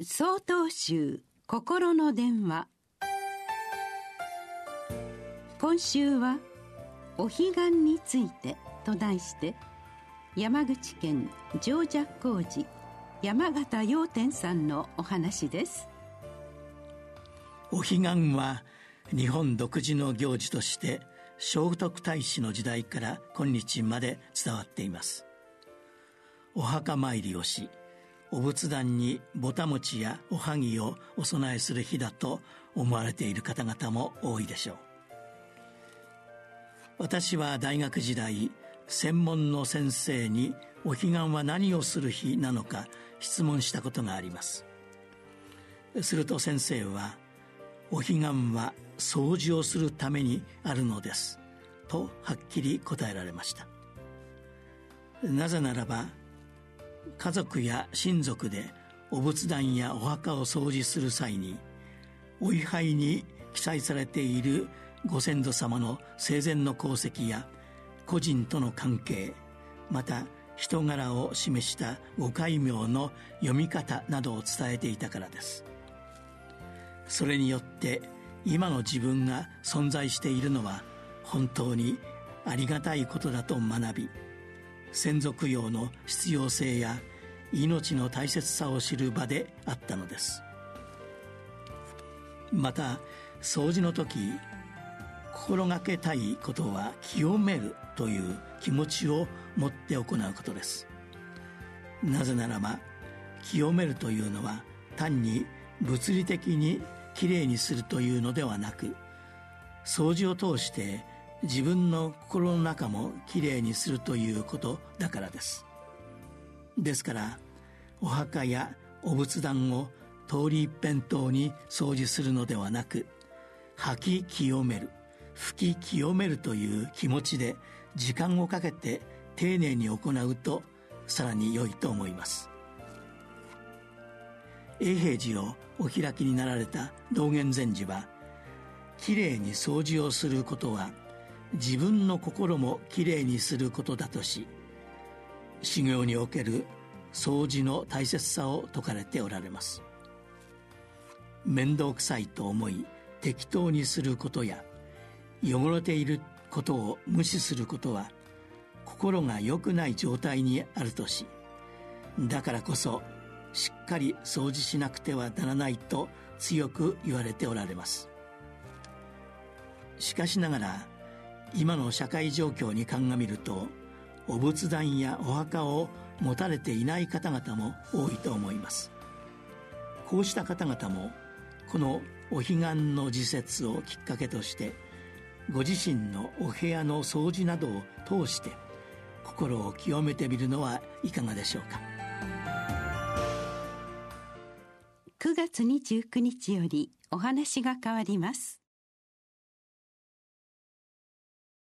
総統集心の電話。今週は「お彼岸について」と題して山口県常寂光寺山形陽天さんのお話です。お彼岸は日本独自の行事として聖徳太子の時代から今日まで伝わっています。お墓参りをしお仏壇にぼた餅やおはぎをお供えする日だと思われている方々も多いでしょう。私は大学時代専門の先生にお彼岸は何をする日なのか質問したことがあります。すると先生は「お彼岸は掃除をするためにあるのです」とはっきり答えられました。なぜならば家族や親族でお仏壇やお墓を掃除する際にお位牌に記載されているご先祖様の生前の功績や個人との関係また人柄を示したご戒名の読み方などを伝えていたからです。それによって今の自分が存在しているのは本当にありがたいことだと学び先祖供養の必要性や命の大切さを知る場であったのです。また掃除の時心がけたいことは清めるという気持ちを持って行うことです。なぜならば清めるというのは単に物理的にきれいにするというのではなく掃除を通して自分の心の中もきれいにするということだからです。ですからお墓やお仏壇を通り一辺倒に掃除するのではなく吐き清める吹き清めるという気持ちで時間をかけて丁寧に行うとさらに良いと思います。永平寺をお開きになられた道元禅師はきれいに掃除をすることは自分の心もきれいにすることだとし修行における掃除の大切さを説かれておられます。面倒くさいと思い適当にすることや汚れていることを無視することは心が良くない状態にあるとしだからこそしっかり掃除しなくてはならないと強く言われておられます。しかしながら今の社会状況に鑑みるとお仏壇やお墓を持たれていない方々も多いと思います。こうした方々もこのお彼岸の時節をきっかけとしてご自身のお部屋の掃除などを通して心を清めてみるのはいかがでしょうか。9月29日よりお話が変わります。